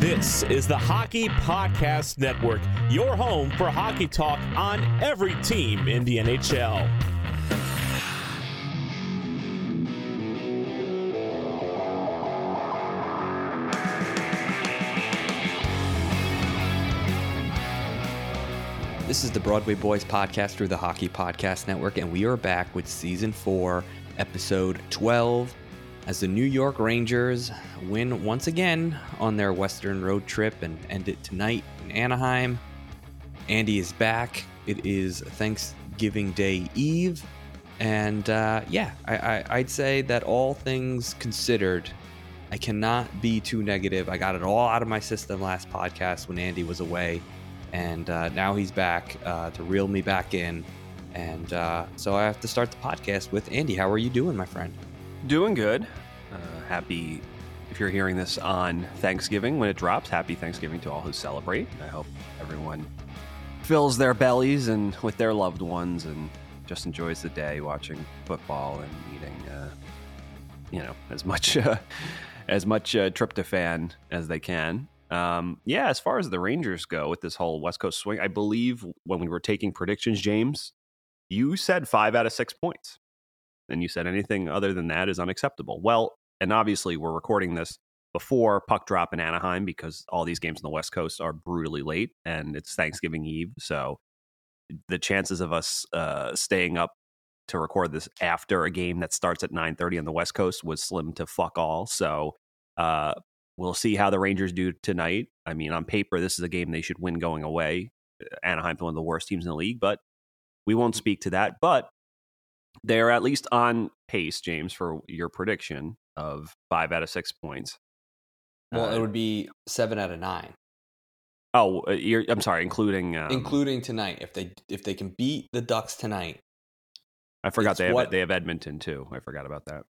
This is the Hockey Podcast Network, your home for hockey talk on every team in the NHL. This is the Broadway Boys podcast through the Hockey Podcast Network, and we are back with season four, episode 12, as the New York Rangers win once again on their Western road trip and end it tonight in Anaheim. Andy is back. It is Thanksgiving Day Eve. And uh, yeah, I, would say that all things considered, I cannot be too negative. I got it all out of my system last podcast when Andy was away and uh, now he's back uh, to reel me back in. And uh, so I have to start the podcast with Andy. How are you doing, my friend? Doing good. Uh, happy if you're hearing this on Thanksgiving when it drops. Happy Thanksgiving to all who celebrate. I hope everyone fills their bellies and with their loved ones and just enjoys the day watching football and eating, uh, you know, as much as much tryptophan as they can. Um, yeah, as far as the Rangers go with this whole West Coast swing, I believe when we were taking predictions, James, you said five out of six points. And you said anything other than that is unacceptable. Well, and obviously we're recording this before puck drop in Anaheim because all these games on the West Coast are brutally late and it's Thanksgiving Eve. So the chances of us uh, staying up to record this after a game that starts at 9.30 on the West Coast was slim to fuck all. So uh, We'll see how the Rangers do tonight. I mean, on paper, this is a game they should win going away. Anaheim's one of the worst teams in the league, but we won't speak to that. But they're at least on pace, James, for your prediction of five out of six points. Well, uh, it would be seven out of nine. Oh, uh, I'm sorry, including um, including tonight. If they if they can beat the Ducks tonight, I forgot they have what, they have Edmonton too. I forgot about that.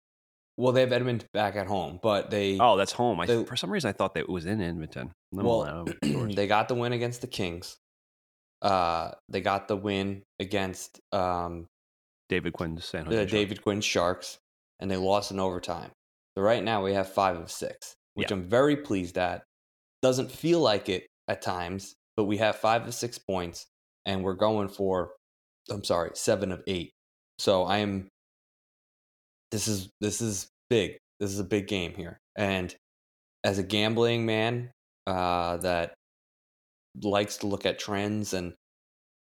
Well, they have Edmonton back at home, but they. Oh, that's home. I, they, for some reason, I thought that it was in Edmonton. Well, they got the win against the Kings. Uh, they got the win against um, David Quinn's San Jose. The David Quinn Sharks, and they lost in overtime. So right now we have five of six, which yeah. I'm very pleased at. Doesn't feel like it at times, but we have five of six points, and we're going for, I'm sorry, seven of eight. So I am this is this is big. This is a big game here. And as a gambling man uh, that likes to look at trends, and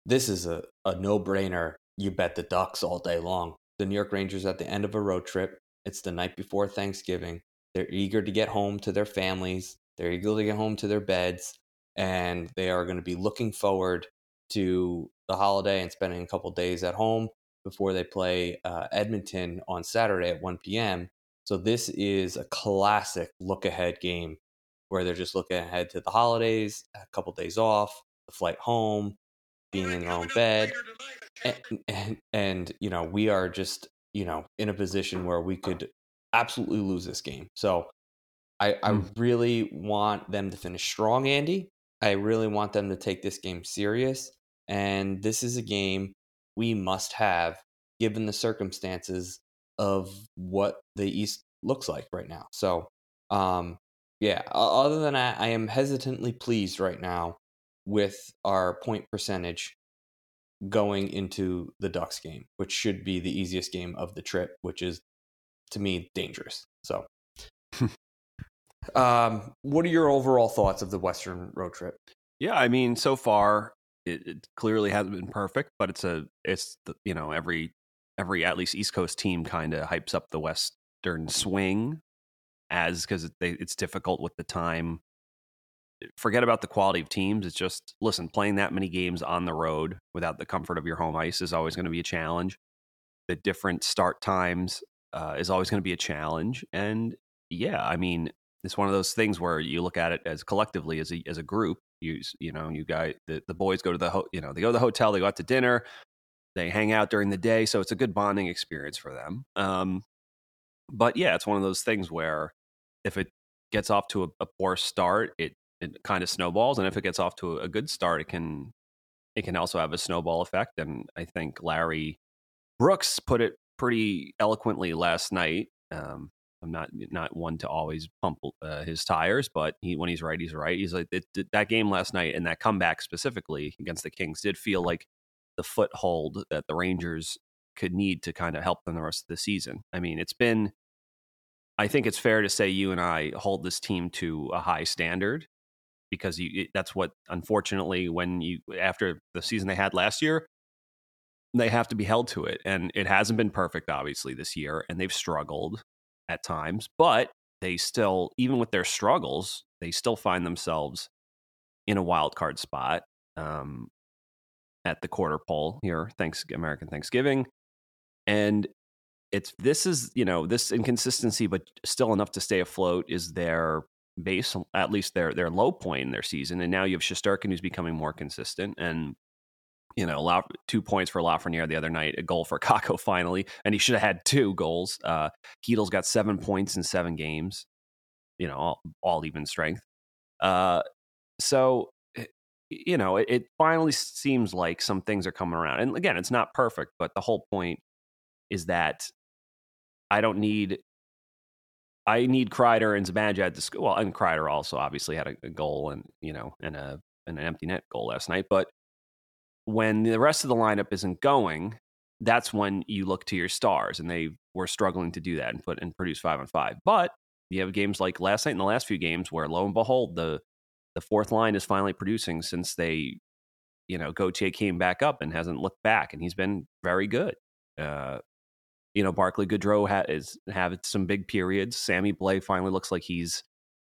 this is a, a no brainer. You bet the Ducks all day long. The New York Rangers at the end of a road trip. It's the night before Thanksgiving. They're eager to get home to their families. They're eager to get home to their beds, and they are going to be looking forward to the holiday and spending a couple days at home before they play uh, Edmonton on Saturday at 1 p.m. So this is a classic look ahead game where they're just looking ahead to the holidays, a couple days off, the flight home, being in their own bed, and, and, and you know we are just you know in a position where we could absolutely lose this game. So I, I mm. really want them to finish strong, Andy. I really want them to take this game serious. And this is a game we must have given the circumstances of what the East looks like right now. So, um, yeah, other than that, I am hesitantly pleased right now with our point percentage going into the Ducks game, which should be the easiest game of the trip, which is to me dangerous. So, Um, what are your overall thoughts of the Western road trip? Yeah, I mean, so far it, it clearly hasn't been perfect, but it's a it's the, you know every every at least East Coast team kind of hypes up the Western swing as because it, it's difficult with the time. Forget about the quality of teams. It's just listen, playing that many games on the road without the comfort of your home ice is always going to be a challenge. The different start times uh, is always going to be a challenge, and yeah, I mean, it's one of those things where you look at it as collectively as a as a group. You you know, you guys, the, the boys go to the ho- you know they go to the hotel, they go out to dinner, they hang out during the day, so it's a good bonding experience for them. Um, but yeah, it's one of those things where if it gets off to a, a poor start, it it kind of snowballs, and if it gets off to a, good start, it can it can also have a snowball effect. And I think Larry Brooks put it pretty eloquently last night. Um, I'm not not one to always pump uh, his tires, but he when he's right, he's right. He's like it, it, that game last night and that comeback specifically against the Kings did feel like the foothold that the Rangers could need to kind of help them the rest of the season. I mean, it's been. I think it's fair to say you and I hold this team to a high standard because you, that's what unfortunately when you after the season they had last year they have to be held to it and it hasn't been perfect obviously this year and they've struggled at times, but they still, even with their struggles, they still find themselves in a wild card spot um, at the quarter pole here, thanks American Thanksgiving, and it's this is you know this inconsistency, but still enough to stay afloat is their base, at least their their low point in their season, and now you have Shesterkin who's becoming more consistent and you know, La- two points for Lafreniere the other night, a goal for Kakko finally, and he should have had two goals. Uh, Chytil's got seven points in seven games, you know, all, all even strength. Uh, so, eh, you know, it, it, finally seems like some things are coming around. And again, it's not perfect, but the whole point is that I don't need. I need Kreider and Zibanejad to score. Well, and Kreider also obviously had a, a goal and you know and a and an empty net goal last night, but when the rest of the lineup isn't going, that's when you look to your stars, and they were struggling to do that and put and produce five on five. But you have games like last night and the last few games where lo and behold, the the fourth line is finally producing since they, you know, Gauthier came back up and hasn't looked back, and he's been very good. Uh, you know, Barclay Goodrow ha- is have some big periods. Sammy Blais finally looks like he's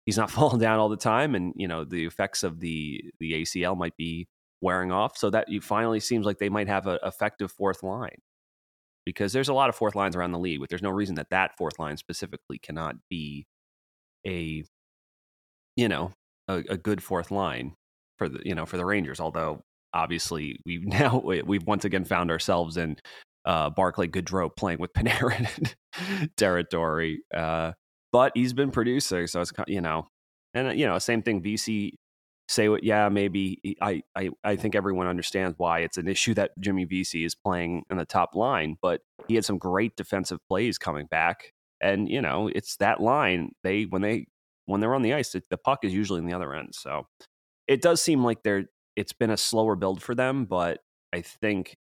he's not falling down all the time, and you know the effects of the the ACL might be wearing off so that it finally seems like they might have an effective fourth line because there's a lot of fourth lines around the league but there's no reason that that fourth line specifically cannot be a you know a, a good fourth line for the you know for the rangers although obviously we've now we've once again found ourselves in uh barclay goodrow playing with panarin territory uh but he's been producing so it's you know and you know same thing Vesey say what yeah maybe I, I i think everyone understands why it's an issue that jimmy Vesey is playing in the top line but he had some great defensive plays coming back and you know it's that line they when they when they're on the ice the puck is usually in the other end so it does seem like they're it's been a slower build for them but i think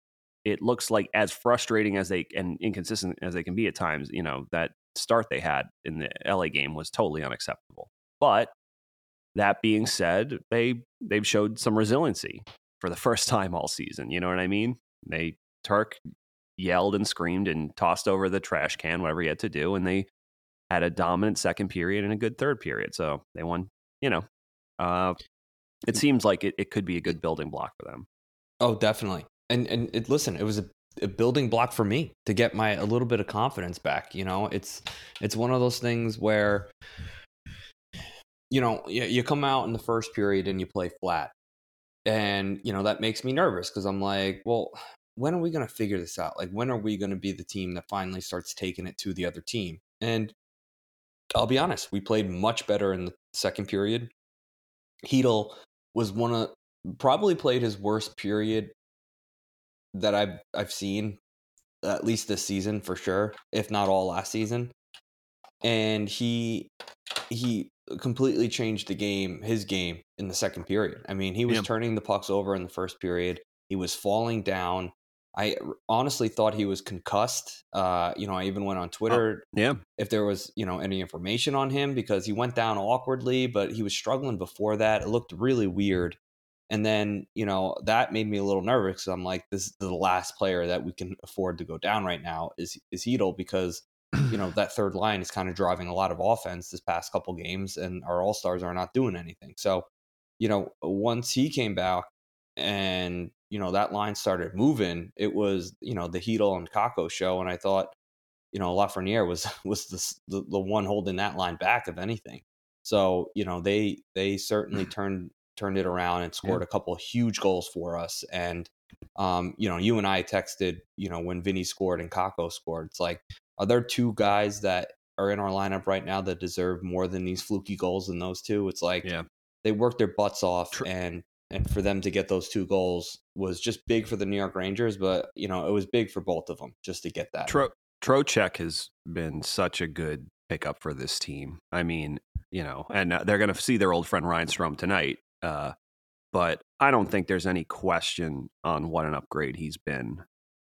it looks like as frustrating as they and inconsistent as they can be at times you know that start they had in the la game was totally unacceptable but that being said, they they've showed some resiliency for the first time all season. You know what I mean? They Turk yelled and screamed and tossed over the trash can, whatever he had to do, and they had a dominant second period and a good third period. So they won. You know, uh, it seems like it, it could be a good building block for them. Oh, definitely. And and it, listen, it was a, a building block for me to get my a little bit of confidence back. You know, it's it's one of those things where you know, you, you come out in the first period and you play flat. And, you know, that makes me nervous because I'm like, well, when are we going to figure this out? Like, when are we going to be the team that finally starts taking it to the other team? And I'll be honest, we played much better in the second period. Chytil was one of probably played his worst period that I've I've seen at least this season for sure, if not all last season. And he he completely changed the game, his game in the second period. I mean, he was yeah. turning the pucks over in the first period. He was falling down. I honestly thought he was concussed. Uh, you know, I even went on Twitter. Oh, yeah. If there was, you know, any information on him because he went down awkwardly, but he was struggling before that. It looked really weird. And then, you know, that made me a little nervous because I'm like, this is the last player that we can afford to go down right now is is Chytil because, you know, that third line is kind of driving a lot of offense this past couple games, and our all stars are not doing anything. So, you know, once he came back and you know that line started moving, it was you know the Chytil and Kakko show, and I thought, you know, Lafreniere was was the, the the one holding that line back, if anything. So you know they they certainly mm. turned turned it around and scored yeah. a couple of huge goals for us. And um, you know, you and I texted, you know, when Vinny scored and Kakko scored. It's like, are there two guys that are in our lineup right now that deserve more than these fluky goals than those two? It's like, yeah. they worked their butts off, and and for them to get those two goals was just big for the New York Rangers. But you know, it was big for both of them just to get that. Tro- Trocheck has been such a good pickup for this team. I mean, you know, and uh, they're going to see their old friend Ryan Strome tonight. Uh, but I don't think there's any question on what an upgrade he's been.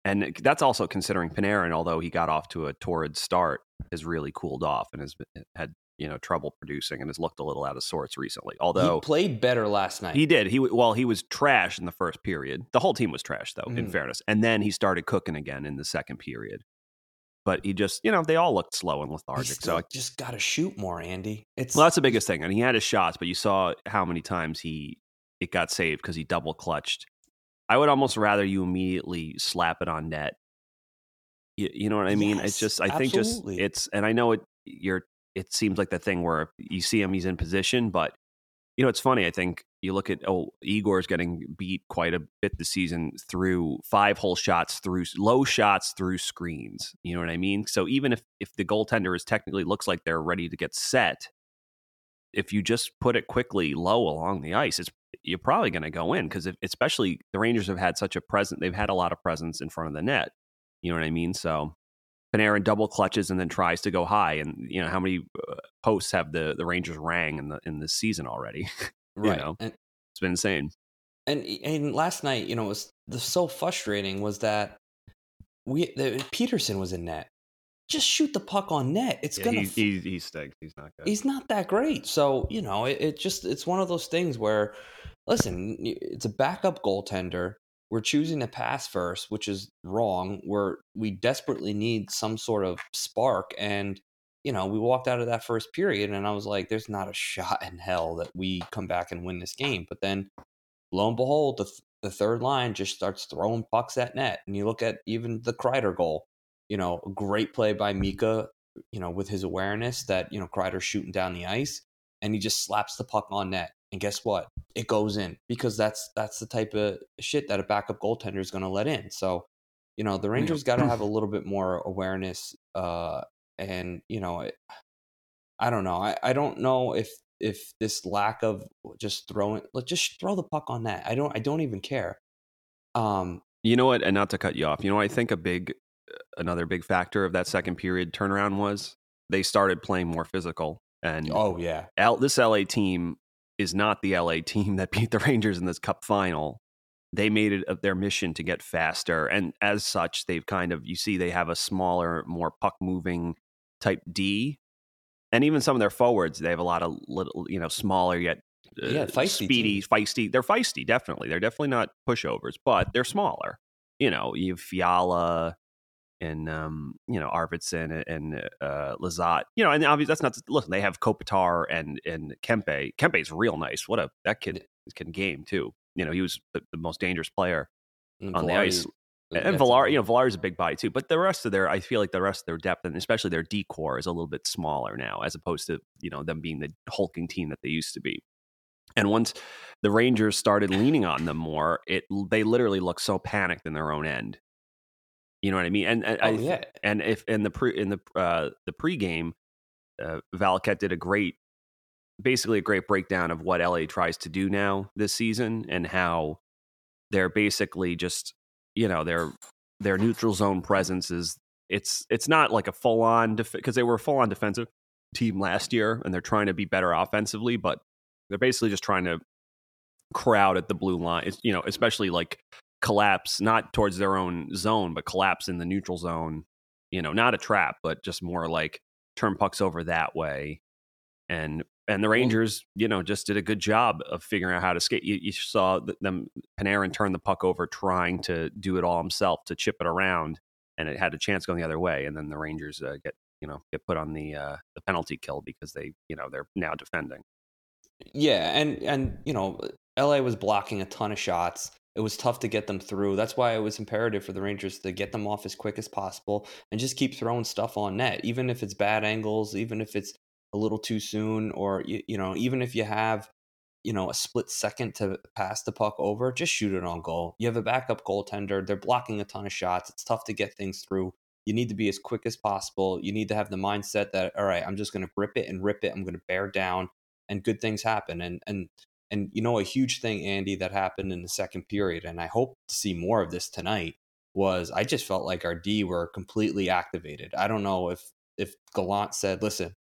And that's also considering Panarin, although he got off to a torrid start, has really cooled off and has had you know trouble producing and has looked a little out of sorts recently. Although he played better last night, he did. He well, he was trash in the first period. The whole team was trash, though. Mm. In fairness, and then he started cooking again in the second period but he just you know they all looked slow and lethargic. So I just got to shoot more, Andy. It's well, that's the biggest thing. And he had his shots, but you saw how many times he it got saved because he double clutched. I would almost rather you immediately slap it on net. You, you know what I mean? Yes, it's just I absolutely. think just it's and I know it. You're it seems like the thing where you see him, he's in position, but you know it's funny. I think you look at oh Igor's getting beat quite a bit this season through five hole shots through low shots through screens. You know what I mean? So even if if the goaltender is technically looks like they're ready to get set, if you just put it quickly low along the ice, it's you're probably going to go in because especially the Rangers have had such a present, they've had a lot of presence in front of the net. You know what I mean? So Panarin double clutches and then tries to go high, and you know how many uh, posts have the the Rangers rang in the in this season already? Right. You know, and, it's been insane. And and last night, you know, was the so frustrating was that we the, Petersen was in net. Just shoot the puck on net. It's yeah, gonna. He's, he, he stinks. He's not good. He's not that great. So you know, it, it just it's one of those things where, listen, it's a backup goaltender. We're choosing to pass first, which is wrong. Where we desperately need some sort of spark, and you know, we walked out of that first period and I was like, there's not a shot in hell that we come back and win this game. But then lo and behold, the, th- the third line just starts throwing pucks at net. And you look at even the Kreider goal, you know, a great play by Mika, you know, with his awareness that, you know, Kreider's shooting down the ice and he just slaps the puck on net. And guess what? It goes in because that's that's the type of shit that a backup goaltender is going to let in. So, you know, the Rangers got to have a little bit more awareness uh, and you know it, i don't know I, I don't know if if this lack of just throwing let just throw the puck on that i don't i don't even care. Um you know what and not to cut you off you know i think a big another big factor of that second period turnaround was they started playing more physical and oh yeah. L, this la team is not the la team that beat the rangers in this cup final. They made it their mission to get faster and as such they've kind of you see they have a smaller more puck moving type D, and even some of their forwards, they have a lot of little, you know, smaller yet uh, yeah, feisty speedy, feisty. They're feisty, definitely. They're definitely not pushovers, but they're smaller. You know, you have Fiala and um, you know Arvidsson and uh, Lizotte. You know, and obviously that's not listen. They have Kopitar and and Kempe. Kempe's real nice. What a that kid can game too. You know, he was the, the most dangerous player on the ice and Villar, you know, Villar is a big body too. But the rest of their, I feel like the rest of their depth and especially their D corps is a little bit smaller now, as opposed to you know them being the hulking team that they used to be. And once the Rangers started leaning on them more, it they literally look so panicked in their own end. You know what I mean? And, and oh, I, yeah. and if in the pre in the uh, the pregame, uh, did a great, basically a great breakdown of what LA tries to do now this season and how they're basically just you know their their neutral zone presence is it's it's not like a full on because def- they were a full on defensive team last year and they're trying to be better offensively, but they're basically just trying to crowd at the blue line. It's, you know, especially like collapse not towards their own zone, but collapse in the neutral zone. You know, not a trap, but just more like turn pucks over that way. And and the Rangers, you know, just did a good job of figuring out how to skate. You, you saw them Panarin turn the puck over, trying to do it all himself to chip it around, and it had a chance going the other way. And then the Rangers uh, get you know get put on the uh, the penalty kill because they you know they're now defending. Yeah, and and you know, LA was blocking a ton of shots. It was tough to get them through. That's why it was imperative for the Rangers to get them off as quick as possible and just keep throwing stuff on net, even if it's bad angles, even if it's a little too soon, or you, you know, even if you have you know a split second to pass the puck over, just shoot it on goal. You have a backup goaltender. They're blocking a ton of shots. It's tough to get things through. You need to be as quick as possible. You need to have the mindset that all right, I'm just going to grip it and rip it. I'm going to bear down and good things happen. And and and you know a huge thing, Andy, that happened in the second period, and I hope to see more of this tonight. Was I just felt like our D were completely activated. I don't know if if Gallant said, "Listen,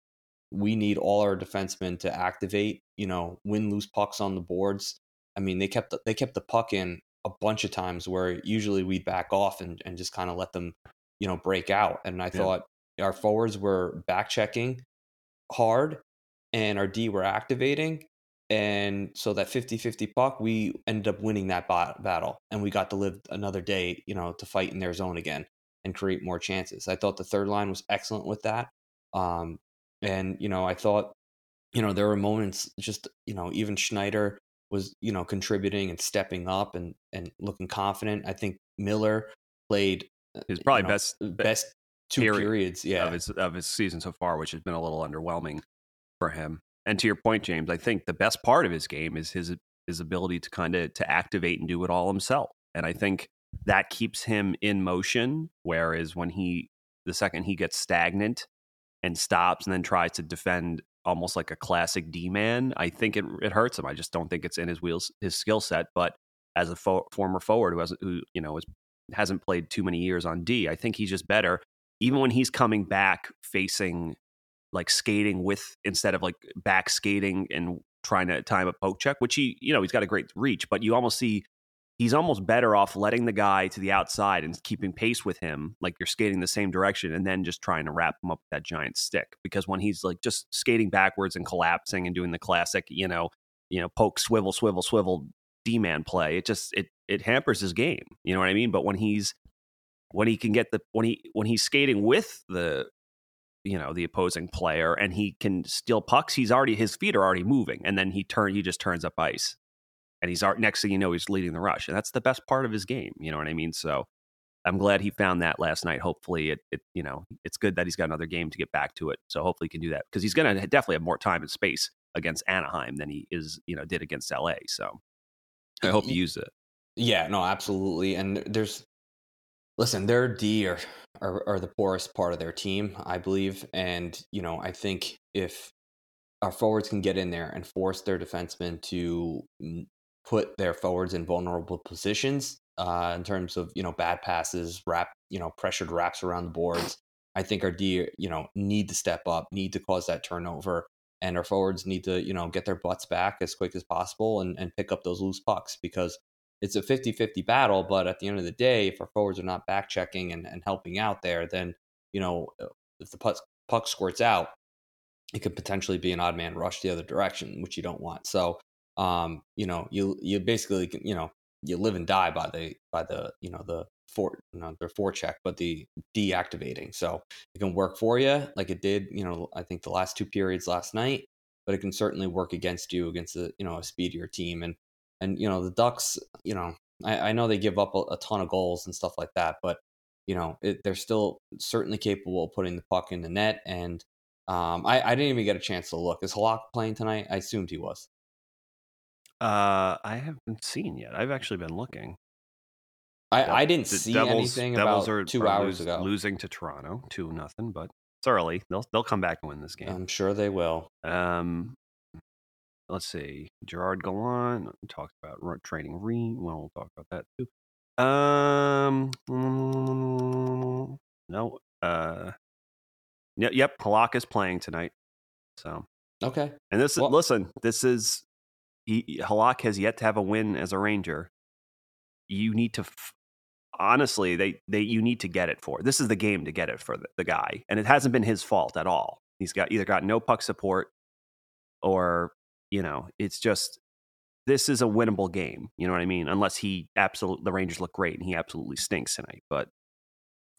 we need all our defensemen to activate, you know, win loose pucks on the boards." I mean, they kept the, they kept the puck in a bunch of times where usually we'd back off and, and just kind of let them, you know, break out. And I yeah. thought our forwards were back checking hard and our D were activating. And so that 50 50 puck, we ended up winning that battle. And we got to live another day, you know, to fight in their zone again and create more chances. I thought the third line was excellent with that. Um, and, you know, I thought, you know, there were moments just, you know, even Schneider was, you know, contributing and stepping up and, and looking confident. I think Miller played uh, his probably you know, best best two period periods yeah. of his of his season so far, which has been a little underwhelming for him. And to your point, James, I think the best part of his game is his his ability to kind of to activate and do it all himself. And I think that keeps him in motion. Whereas when he the second he gets stagnant and stops and then tries to defend almost like a classic D man, I think it it hurts him. I just don't think it's in his wheels his skill set. But as a fo- former forward who has who you know is, hasn't played too many years on D, I think he's just better. Even when he's coming back facing like skating with instead of like back skating and trying to time a poke check, which he, you know, he's got a great reach, but you almost see he's almost better off letting the guy to the outside and keeping pace with him, like you're skating the same direction, and then just trying to wrap him up with that giant stick. Because when he's like just skating backwards and collapsing and doing the classic, you know, you know, poke, swivel, swivel, swivel, D man play, it just it it hampers his game. You know what I mean? But when he's when he can get the when he when he's skating with the you know the opposing player and he can steal pucks he's already his feet are already moving and then he turn he just turns up ice and he's next thing you know he's leading the rush and that's the best part of his game you know what i mean? So i'm glad he found that last night. Hopefully it, it you know it's good that he's got another game to get back to it so hopefully he can do that because he's going to definitely have more time and space against anaheim than he is you know did against la so i hope he uses it. Yeah no absolutely and there's listen, their D are, are, are the poorest part of their team, I believe, and you know I think if our forwards can get in there and force their defensemen to put their forwards in vulnerable positions uh, in terms of you know bad passes, wrap you know pressured wraps around the boards. I think our D you know need to step up, need to cause that turnover, and our forwards need to you know get their butts back as quick as possible and, and pick up those loose pucks because it's a 50-50 battle but at the end of the day if our forwards are not back checking and, and helping out there then you know uh, if the puck, puck squirts out it could potentially be an odd man rush the other direction which you don't want so um you know you you basically you know you live and die by the by the you know the for know their forecheck but the deactivating so it can work for you like it did you know i think the last two periods last night but it can certainly work against you against a you know a speedier team and and you know the Ducks, you know, I, I know they give up a, a, ton of goals and stuff like that, but you know it, they're still certainly capable of putting the puck in the net. And um, I, I didn't even get a chance to look. Is Halak playing tonight? I assumed he was. Uh, I haven't seen yet. I've actually been looking. I, I didn't see Devils, anything Devils about are, two are hours lose, ago. Losing to Toronto, two nothing, but it's early. They'll they'll come back and win this game. I'm sure they will. Um, let's see, Gerard Gallant talked about training Ream. Well, we'll talk about that too. Um, no, uh, yep, yep, Halak is playing tonight. So okay, and this well, listen, this is Halak has yet to have a win as a Ranger. you need to f- honestly they they you need to get it for. This is the game to get it for the, the guy, and it hasn't been his fault at all. He's got either got no puck support or you know it's just this is a winnable game. You know what I mean? Unless he absolutely the Rangers look great and he absolutely stinks tonight, but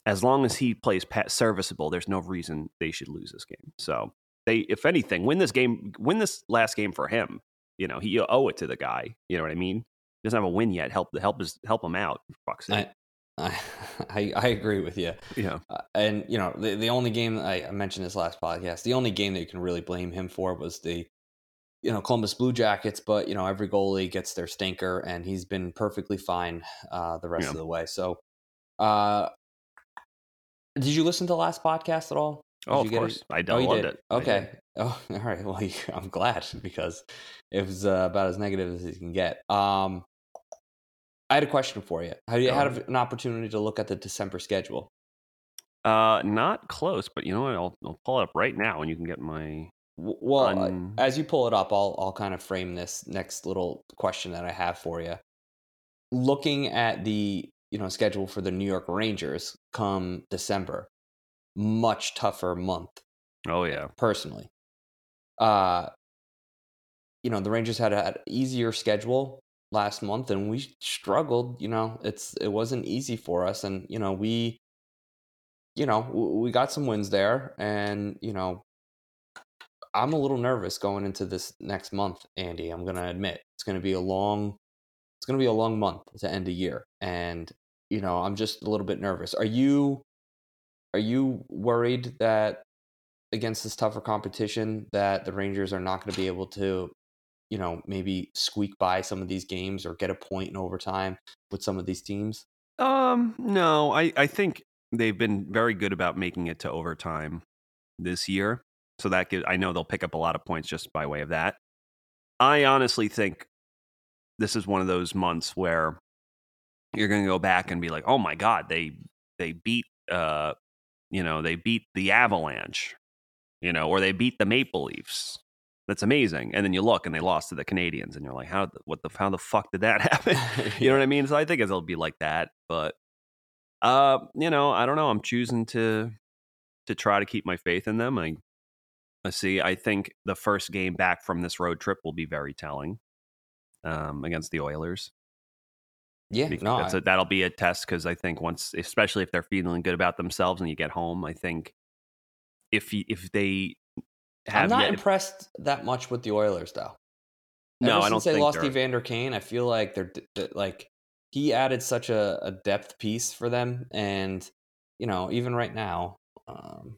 as long as he plays serviceable, there's no reason they should lose this game. So they, if anything, win this game, win this last game for him. You know, he you owe it to the guy. You know what I mean? He doesn't have a win yet. Help help his, help him out. fuck's sake. I, I, I agree with you. Yeah. Uh, and you know, the the only game I mentioned this last podcast, the only game that you can really blame him for was the you know Columbus Blue Jackets, but you know every goalie gets their stinker, and he's been perfectly fine uh, the rest yeah. of the way. So, uh, did you listen to the last podcast at all? Oh, of course, it? I oh, loved it. Okay. Oh, all right. Well, I'm glad because it was uh, about as negative as you can get. Um, I had a question for you. Have you had an opportunity to look at the December schedule? Uh, not close, but you know what? I'll, I'll pull it up right now, and you can get my. Well, uh, un... as you pull it up, I'll I'll kind of frame this next little question that I have for you. Looking at the you know schedule for the New York Rangers come December, much tougher month. Oh yeah, personally, uh, you know the Rangers had an easier schedule last month, and we struggled. You know, it's it wasn't easy for us, and you know we, you know, we got some wins there, and you know, I'm a little nervous going into this next month, Andy. I'm gonna admit it's gonna be a long it's going to be a long month to end a year and you know i'm just a little bit nervous are you are you worried that against this tougher competition that the rangers are not going to be able to you know maybe squeak by some of these games or get a point in overtime with some of these teams? Um no i i think they've been very good about making it to overtime this year so that gives, i know they'll pick up a lot of points just by way of that. I honestly think this is one of those months where you're going to go back and be like, "Oh my god, they they beat uh you know, they beat the Avalanche, you know, or they beat the Maple Leafs." That's amazing. And then you look and they lost to the Canadiens and you're like, "How what the how the fuck did that happen?" you know what I mean? So I think it'll be like that, but uh, you know, I don't know. I'm choosing to to try to keep my faith in them. I let's see. I think the first game back from this road trip will be very telling um, against the Oilers. Yeah, no, a, that'll be a test because I think once, especially if they're feeling good about themselves and you get home, I think if if they have, I'm not yet, impressed that much with the Oilers though. Ever no, I don't. Since they lost. Evander Kane, I feel like they're, they're like he added such a, a, depth piece for them, and you know, even right now, um,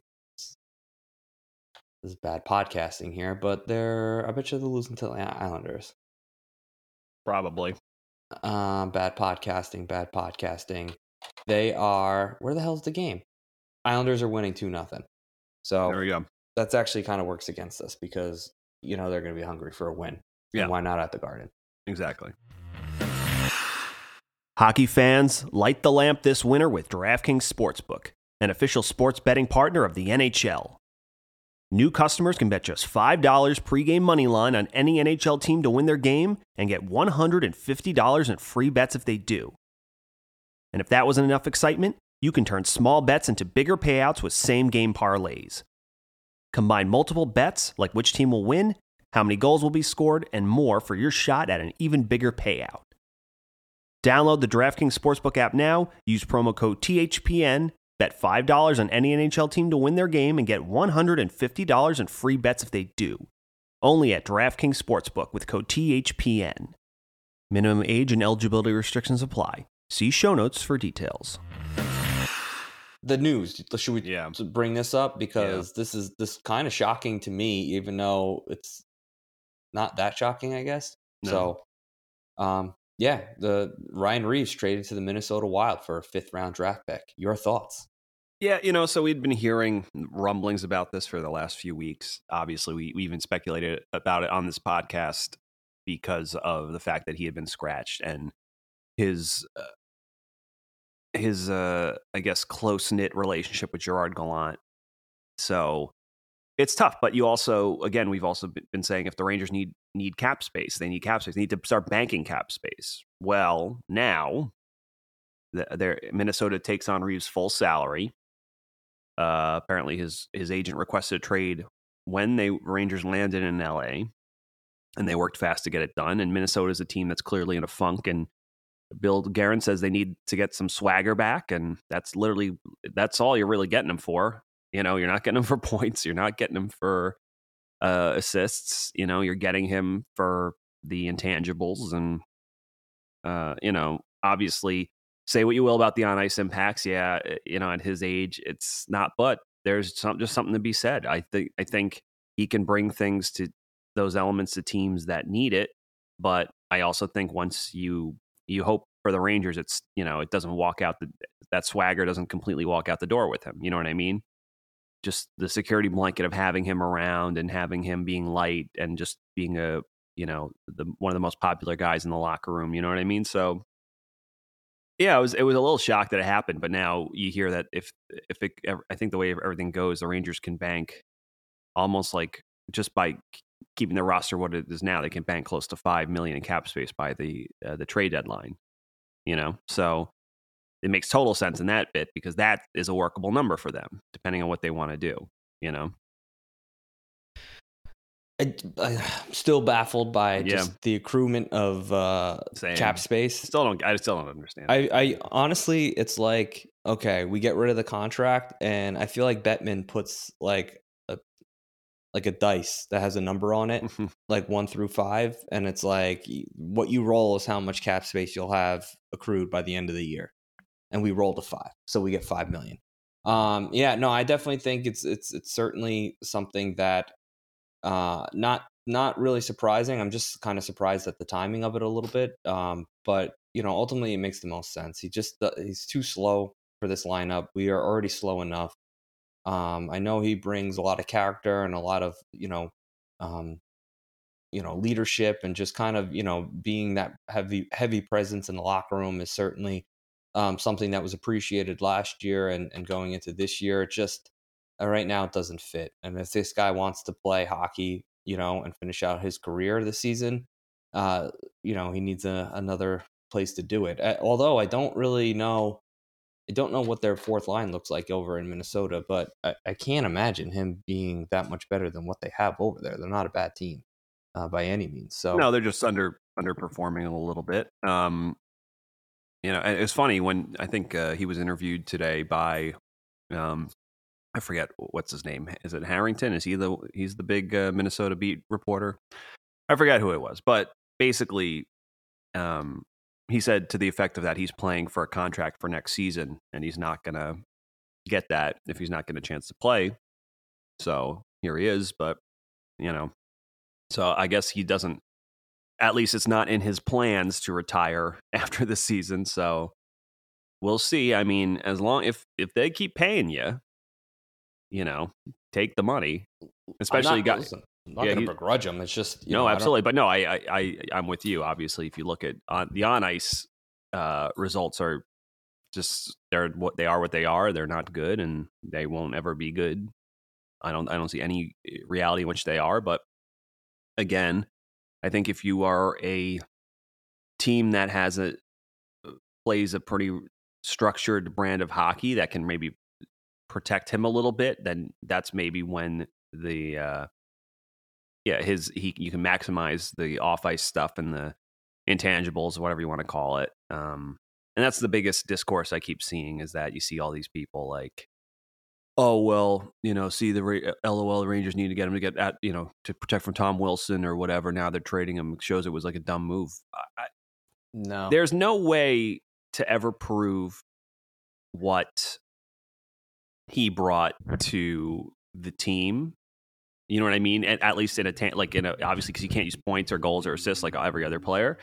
this is bad podcasting here, but they're I bet you they're losing to the Islanders. Probably. Uh, bad podcasting, bad podcasting. They are where the hell's the game? Islanders are winning two nothing. So there we go. That's actually kind of works against us because you know they're going to be hungry for a win. Yeah. And why not at the Garden? Exactly. Hockey fans, light the lamp this winter with DraftKings Sportsbook, an official sports betting partner of the NHL. New customers can bet just $5 pregame money line on any NHL team to win their game and get $150 in free bets if they do. And if that wasn't enough excitement, you can turn small bets into bigger payouts with same game parlays. Combine multiple bets, like which team will win, how many goals will be scored, and more for your shot at an even bigger payout. Download the DraftKings Sportsbook app now, use promo code THPN, Bet $5 on any NHL team to win their game and get $150 in free bets if they do. Only at DraftKings Sportsbook with code THPN. Minimum age and eligibility restrictions apply. See show notes for details. The news. Should we yeah. bring this up because yeah. this is this kind of shocking to me, even though it's not that shocking, I guess. No. So, um, yeah, the Ryan Reaves traded to the Minnesota Wild for a fifth round draft pick. Your thoughts? Yeah, you know, so we'd been hearing rumblings about this for the last few weeks. Obviously, we, we even speculated about it on this podcast because of the fact that he had been scratched and his uh, his uh, I guess close knit relationship with Gerard Gallant. So it's tough, but you also again we've also been saying if the Rangers need need cap space, they need cap space. They need to start banking cap space. Well, now There, Minnesota takes on Reaves' full salary. Uh, apparently, his his agent requested a trade when they Rangers landed in L.A. and they worked fast to get it done. And Minnesota is a team that's clearly in a funk. And Bill Guerin says they need to get some swagger back, and that's literally that's all you're really getting them for. You know, you're not getting them for points. You're not getting them for uh, assists. You know, you're getting him for the intangibles, and uh, you know, obviously, say what you will about the on ice impacts. Yeah, eh, you know, at his age, it's not. But there's some, just something to be said. I think I think he can bring things to those elements to teams that need it. But I also think once you you hope for the Rangers, it's you know it doesn't walk out the that swagger doesn't completely walk out the door with him. You know what I mean? Just the security blanket of having him around and having him being light and just being a you know the one of the most popular guys in the locker room. You know what I mean? So yeah, it was it was a little shocked that it happened, but now you hear that if if it, I think the way everything goes, the Rangers can bank almost like just by keeping the roster what it is now, they can bank close to five million in cap space by the uh, the trade deadline. You know, so it makes total sense in that bit because that is a workable number for them, depending on what they want to do. You know. I, am still baffled by yeah. just the accruement of uh, cap space. Still don't. I still don't understand. I, I honestly, it's like okay, we get rid of the contract, and I feel like Bettman puts like a like a dice that has a number on it, like one through five, and it's like what you roll is how much cap space you'll have accrued by the end of the year, and we rolled a five, so we get five million. Um, yeah, no, I definitely think it's it's it's certainly something that uh, not not really surprising. I'm just kind of surprised at the timing of it a little bit. Um, but you know, ultimately, it makes the most sense. He just uh, he's too slow for this lineup. We are already slow enough. Um, I know he brings a lot of character and a lot of you know, um, you know, leadership and just kind of you know being that heavy heavy presence in the locker room is certainly um, something that was appreciated last year and and going into this year. It just right now, it doesn't fit. And if this guy wants to play hockey, you know, and finish out his career this season, uh, you know, he needs a, another place to do it. although I don't really know, I don't know what their fourth line looks like over in Minnesota, but I, I can't imagine him being that much better than what they have over there. They're not a bad team uh, by any means. So no, they're just under underperforming a little bit. Um, you know, it's funny when I think uh, he was interviewed today by um, I forget what's his name. Is it Harrington? Is he the he's the big uh, Minnesota beat reporter? I forget who it was, but basically, um, he said to the effect of that he's playing for a contract for next season, and he's not gonna get that if he's not getting a chance to play. So here he is, but you know, so I guess he doesn't. At least it's not in his plans to retire after the season. So we'll see. I mean, as long if if they keep paying you, you know, take the money. Especially. Listen, I'm not yeah, going to begrudge him. It's just no, know, absolutely. But no, I, I, I, I'm with you. Obviously, if you look at on the on ice uh, results are just they're what they are. What they are. They're not good, and they won't ever be good. I don't. I don't see any eh, reality in which they are. But again, I think if you are a team that has a uh, plays a pretty structured brand of hockey that can maybe protect him a little bit, then that's maybe when the uh, yeah his he you can maximize the off ice stuff and the intangibles, whatever you want to call it. Um, and that's the biggest discourse I keep seeing is that you see all these people like, oh well, you know, see the LOL Rangers need to get him to get at you know to protect from Tom Wilson or whatever. Now they're trading him. Shows it was like a dumb move. I, no, there's no way to ever prove what he brought to the team. You know what I mean? At, at least in a ta- like in a obviously because you can't use points or goals or assists like every other player.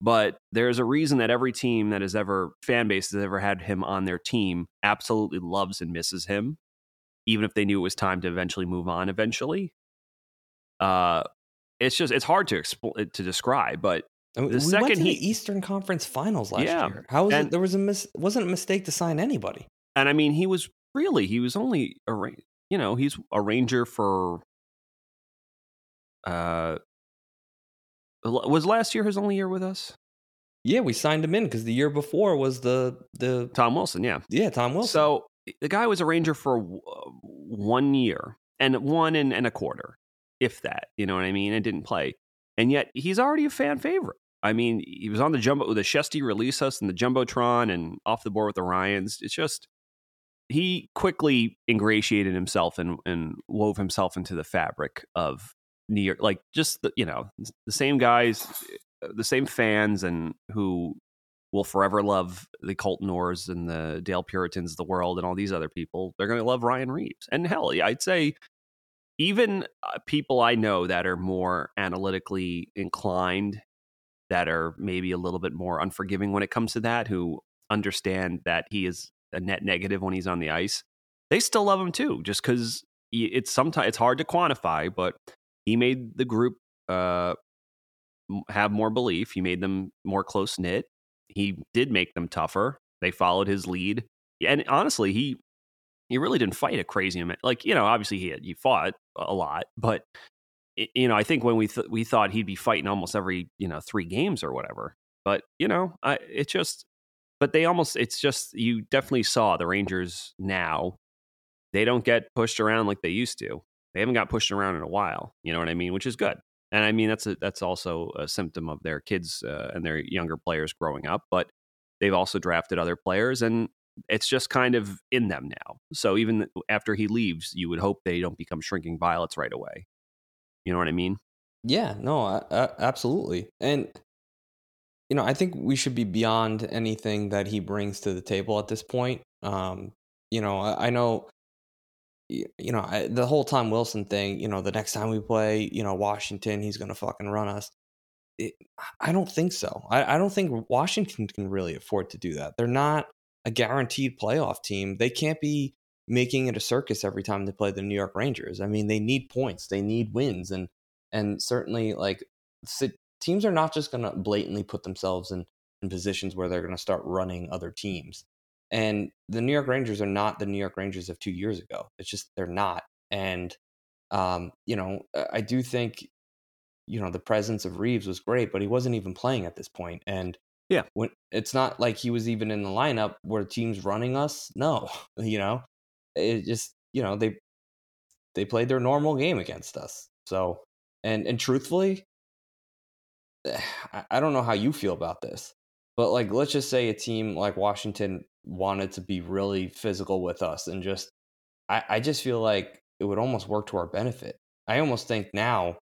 But there's a reason that every team that has ever fan base has ever had him on their team absolutely loves and misses him, even if they knew it was time to eventually move on. Eventually, uh, it's just it's hard to expl- to describe. But the we second he the Eastern Conference Finals last yeah, year, how was and, it? There was a mis- wasn't a mistake to sign anybody. And I mean, he was Really, he was only a you know he's a ranger for. Uh, was last year his only year with us? Yeah, we signed him in because the year before was the the Tom Wilson, yeah. yeah Tom Wilson. So the guy was a Ranger for uh, one year and one and, and a quarter, if that. You know what I mean? And didn't play, and yet he's already a fan favorite. I mean, he was on the jumbo, with the Shesty release us and the jumbotron, and off the board with the Ryans. It's just he quickly ingratiated himself and and wove himself into the fabric of New York, like just the you know the same guys, uh, the same fans, and who will forever love the Colton Orrs and the Dale Purintons of the world and all these other people. They're going to love Ryan Reaves, And hell, I'd say even uh, people I know that are more analytically inclined, that are maybe a little bit more unforgiving when it comes to that, who understand that he is a net negative when he's on the ice, they still love him too, just because it's sometimes it's hard to quantify, but he made the group uh, have more belief. He made them more close knit he did make them tougher. They followed his lead, and honestly, he he really didn't fight a crazy amount. Like you know, obviously he had, he fought a lot, but you know, I think when we th- we thought he'd be fighting almost every you know three games or whatever. But you know, I it just but they almost it's just you definitely saw the Rangers now. They don't get pushed around like they used to. They haven't got pushed around in a while. You know what I mean? Which is good and I mean that's a, that's also a symptom of their kids uh, and their younger players growing up. But they've also drafted other players, and it's just kind of in them now. So even after he leaves, you would hope they don't become shrinking violets right away. You know what I mean? Yeah, no, I, I, absolutely. And you know, I think we should be beyond anything that he brings to the table at this point. Um, you know, I, I know you know, I, the whole Tom Wilson thing, you know, the next time we play, you know, Washington, he's going to fucking run us. It, I don't think so. I, I don't think Washington can really afford to do that. They're not a guaranteed playoff team. They can't be making it a circus every time they play the New York Rangers. I mean, they need points, they need wins, and and certainly like teams are not just going to blatantly put themselves in in positions where they're going to start running other teams. And the New York Rangers are not the New York Rangers of two years ago. It's just they're not. And um, you know, I do think, you know, the presence of Reaves was great, but he wasn't even playing at this point. And yeah, when it's not like he was even in the lineup where teams running us. No, you know, it just you know they they played their normal game against us. So and and truthfully, Eh, I don't know how you feel about this, but like let's just say a team like Washington wanted to be really physical with us and just I, I just feel like it would almost work to our benefit. I almost think now,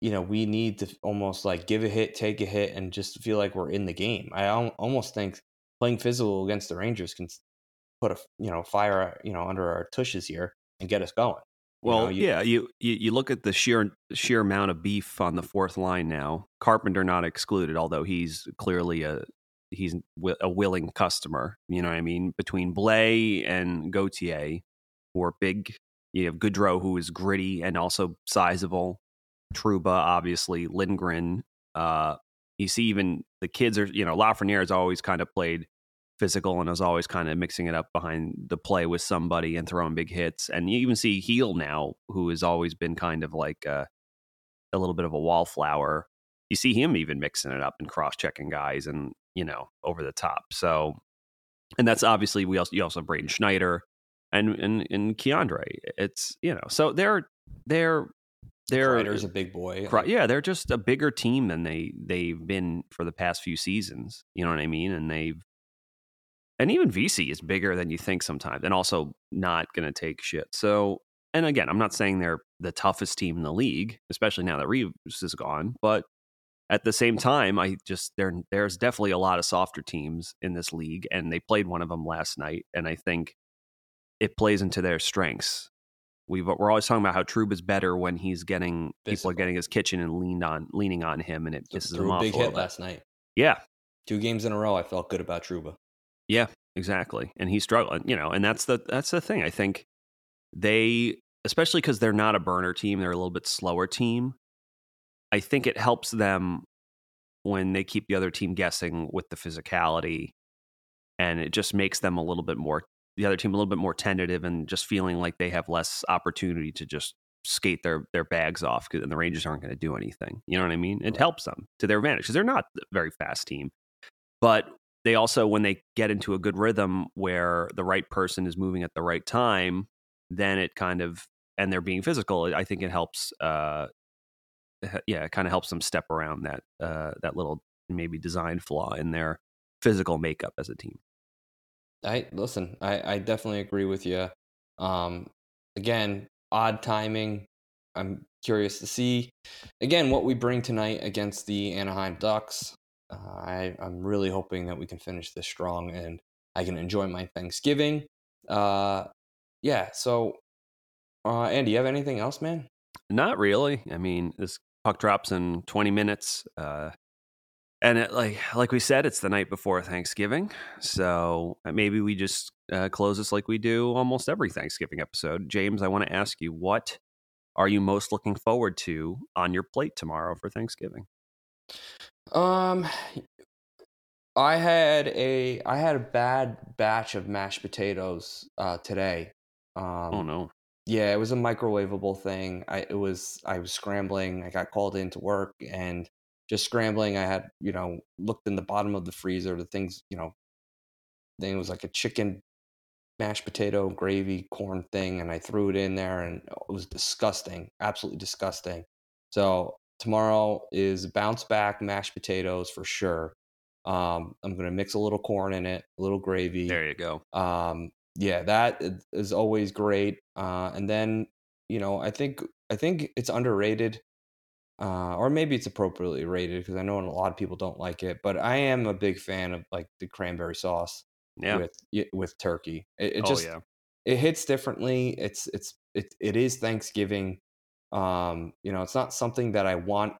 you know, we need to almost like give a hit, take a hit, and just feel like we're in the game. I almost think playing physical against the Rangers can put a you know fire uh, you know under our tushes here and get us going. Well, you know, you, yeah, you, you you look at the sheer sheer amount of beef on the fourth line now. Carpenter not excluded, although he's clearly a he's a willing customer. You know what I mean? Between Blais and Gauthier, who are big. You have Goodrow, who is gritty and also sizable. Trouba, obviously. Lindgren. Uh, you see, even the kids are, you know, Lafreniere has always kind of played physical and is always kind of mixing it up behind the play with somebody and throwing big hits. And you even see Heel now, who has always been kind of like a, a little bit of a wallflower. You see him even mixing it up and cross checking guys. And you know, over the top. So, and that's obviously we also you also have Braden Schneider and and and K'Andre. It's you know, so they're they're they're Kreider's a big boy. Yeah, they're just a bigger team than they they've been for the past few seasons. You know what I mean? And they've and even VC is bigger than you think sometimes, and also not going to take shit. So, and again, I'm not saying they're the toughest team in the league, especially now that Reaves is gone, but at the same time, I just there there's definitely a lot of softer teams in this league, and they played one of them last night, and I think it plays into their strengths. We've, we're always talking about how Trouba is better when he's getting people are getting his kitchen and leaned on leaning on him, and it pisses him a off. Big hit last night. Yeah, two games in a row. I felt good about Trouba. Yeah, exactly, and he's struggling. You know, and that's the that's the thing. I think they, especially because they're not a burner team, they're a little bit slower team. I think it helps them when they keep the other team guessing with the physicality, and it just makes them a little bit more the other team a little bit more tentative and just feeling like they have less opportunity to just skate their their bags off and the Rangers aren't going to do anything. You know what I mean? It helps them to their advantage because they're not a very fast team. but they also when they get into a good rhythm where the right person is moving at the right time, then it kind of and they're being physical. I think it helps. Uh, yeah, it kind of helps them step around that uh, that little maybe design flaw in their physical makeup as a team. I listen. I, I definitely agree with you. Um, again, odd timing. I'm curious to see again what we bring tonight against the Anaheim Ducks. Uh, I I'm really hoping that we can finish this strong and I can enjoy my Thanksgiving. Uh, yeah. So, uh, Andy, you have anything else, man? Not really. I mean, this puck drops in 20 minutes. Uh, and it, like like we said, it's the night before Thanksgiving, so uh, maybe we just uh, close this like we do almost every Thanksgiving episode. James, I want to ask you, what are you most looking forward to on your plate tomorrow for Thanksgiving? Um, I had a I had a bad batch of mashed potatoes uh, today. Um, oh Um, no, yeah, it was a microwavable thing. I it was I was scrambling. I got called into work and just scrambling. I had you know looked in the bottom of the freezer. The things you know, thing it was like a chicken mashed potato gravy corn thing, and I threw it in there, and it was disgusting, absolutely disgusting. So tomorrow is bounce back mashed potatoes for sure. Um, I'm gonna mix a little corn in it, a little gravy. there you go. Um, yeah, that is always great. Uh, and then you know, I think I think it's underrated, uh, or maybe it's appropriately rated because I know a lot of people don't like it. But I am a big fan of like the cranberry sauce Yeah. with with turkey. It, it oh just yeah. it hits differently. It's it's it it is Thanksgiving. Um, you know, it's not something that I want,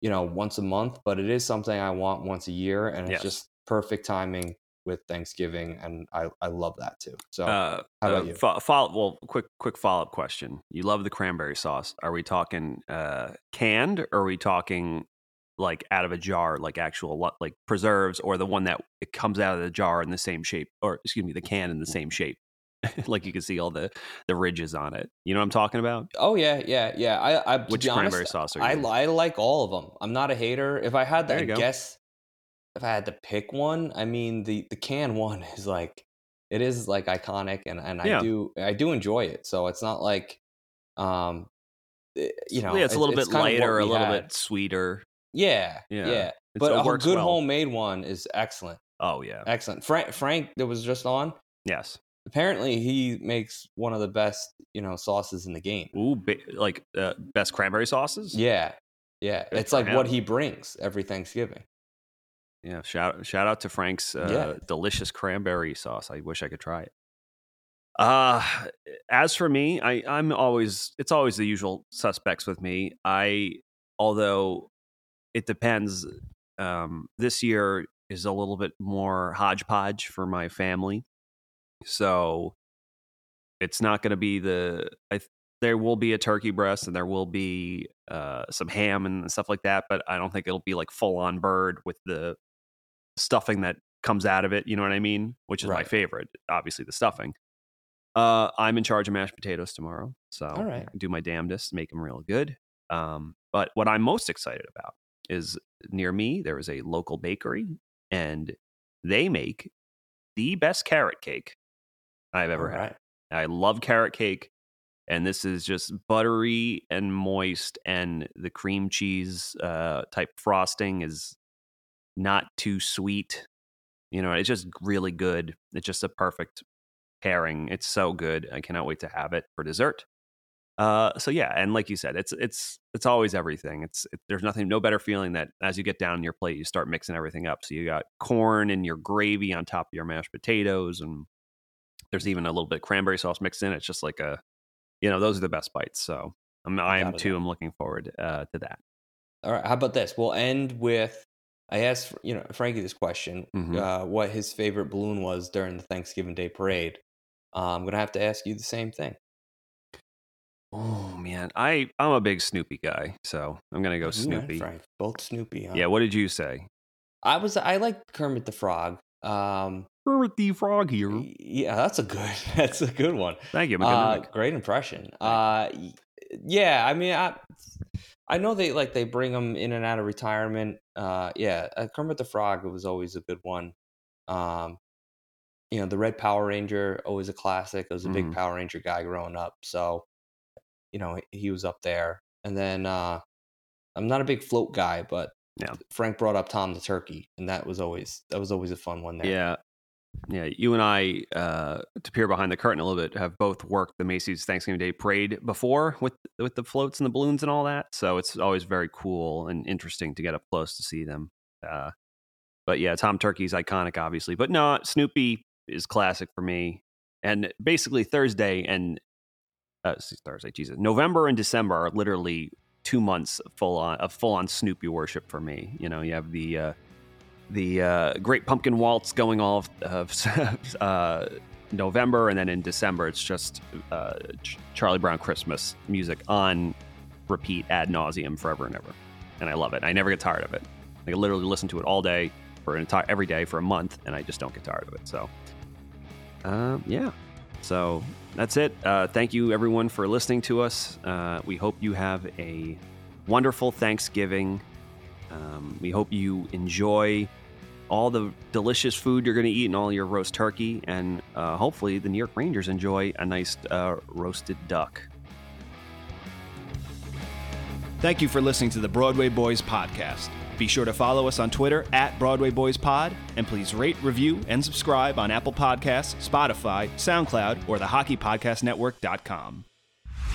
you know, once a month, but it is something I want once a year, and Yes. it's just perfect timing with Thanksgiving, and I I love that too. So Uh, how about uh, you? fo- follow, well, quick, quick follow up question. You love the cranberry sauce. Are we talking uh, canned, or are we talking like out of a jar, like actual like preserves, or the one that it comes out of the jar in the same shape, or excuse me, the can in the same shape, like you can see all the the ridges on it. You know what I'm talking about? oh yeah, yeah, yeah. I I to Which be cranberry honest, sauce are I? I like all of them. I'm not a hater. If I had to guess, if I had to pick one, I mean the the can one is like it is like iconic, and and Yeah. I do I do enjoy it. So it's not like, um, eh, you know, yeah, it's a little bit lighter, a little had. bit sweeter. Yeah, Yeah. yeah. But a good well. homemade one is excellent, Oh yeah, excellent. Frank Frank that was just on. yes. Apparently, he makes one of the best you know sauces in the game. Ooh, ba- like uh, best cranberry sauces. Yeah, yeah. Good it's like what he brings every Thanksgiving. Yeah, shout shout out to Frank's uh, Yeah. delicious cranberry sauce. I wish I could try it. Uh as for me, I I'm always it's always the usual suspects with me. I although it depends. Um, this year is a little bit more hodgepodge for my family, so it's not going to be the. I th- there will be a turkey breast and there will be uh, some ham and stuff like that, but I don't think it'll be like full on bird with the stuffing that comes out of it. You know what I mean? Which is my favorite, obviously the stuffing. Uh, I'm in charge of mashed potatoes tomorrow, so All right. I do my damnedest make them real good. Um, but what I'm most excited about is near me there is a local bakery, and they make the best carrot cake I've ever had. I love carrot cake. And this is just buttery and moist, and the cream cheese uh, type frosting is not too sweet. You know, it's just really good. It's just a perfect pairing. It's so good. I cannot wait to have it for dessert. Uh, so yeah, and like you said, it's it's it's always everything. It's it, there's nothing no better feeling that as you get down your plate, you start mixing everything up. So you got corn and your gravy on top of your mashed potatoes, and there's even a little bit of cranberry sauce mixed in. It's just like a, you know, those are the best bites. So I'm, I am too. I'm looking forward uh, to that. All right. How about this? We'll end with I asked you know Frankie this question, Mhm. uh, what his favorite balloon was during the Thanksgiving Day parade. Uh, I'm gonna have to ask you the same thing. Oh man, I I'm a big Snoopy guy, so I'm gonna go You Snoopy. Frank, both Snoopy. Huh? Yeah, what did you say? I was I like Kermit the Frog. Um, Kermit the Frog here. yeah, that's a good that's a good one. Thank you. Uh, great impression. Uh, yeah, I mean, I I know they like they bring them in and out of retirement. Uh, yeah, uh, Kermit the Frog was always a good one. Um, you know, the Red Power Ranger always a classic. I was a big Mhm. Power Ranger guy growing up, so you know he- he was up there. And then uh, I'm not a big float guy, but Yeah. Frank brought up Tom the Turkey, and that was always that was always a fun one there. Yeah. Yeah, you and I, uh, to peer behind the curtain a little bit, have both worked the Macy's Thanksgiving Day Parade before with with the floats and the balloons and all that. So it's always very cool and interesting to get up close to see them. Uh, but yeah, Tom Turkey's iconic, obviously. But no, Snoopy is classic for me. And basically Thursday and uh, Thursday, Jesus, November and December are literally two months full on of full on Snoopy worship for me. You know, you have the uh, the uh, Great Pumpkin Waltz going off of uh, November, and then in December it's just uh, Ch- Charlie Brown Christmas music on repeat ad nauseum forever and ever, and I love it. I never get tired of it. I literally listen to it all day for an entire every day for a month, and I just don't get tired of it. So, um, yeah. So that's it. Uh, thank you everyone for listening to us. Uh, we hope you have a wonderful Thanksgiving. Um, we hope you enjoy all the delicious food you're going to eat and all your roast turkey. And uh, hopefully, the New York Rangers enjoy a nice uh, roasted duck. Thank you for listening to the Broadway Boys podcast. Be sure to follow us on Twitter at Broadway Boys Pod, and please rate, review, and subscribe on Apple Podcasts, Spotify, SoundCloud, or the HockeyPodcastNetwork.com.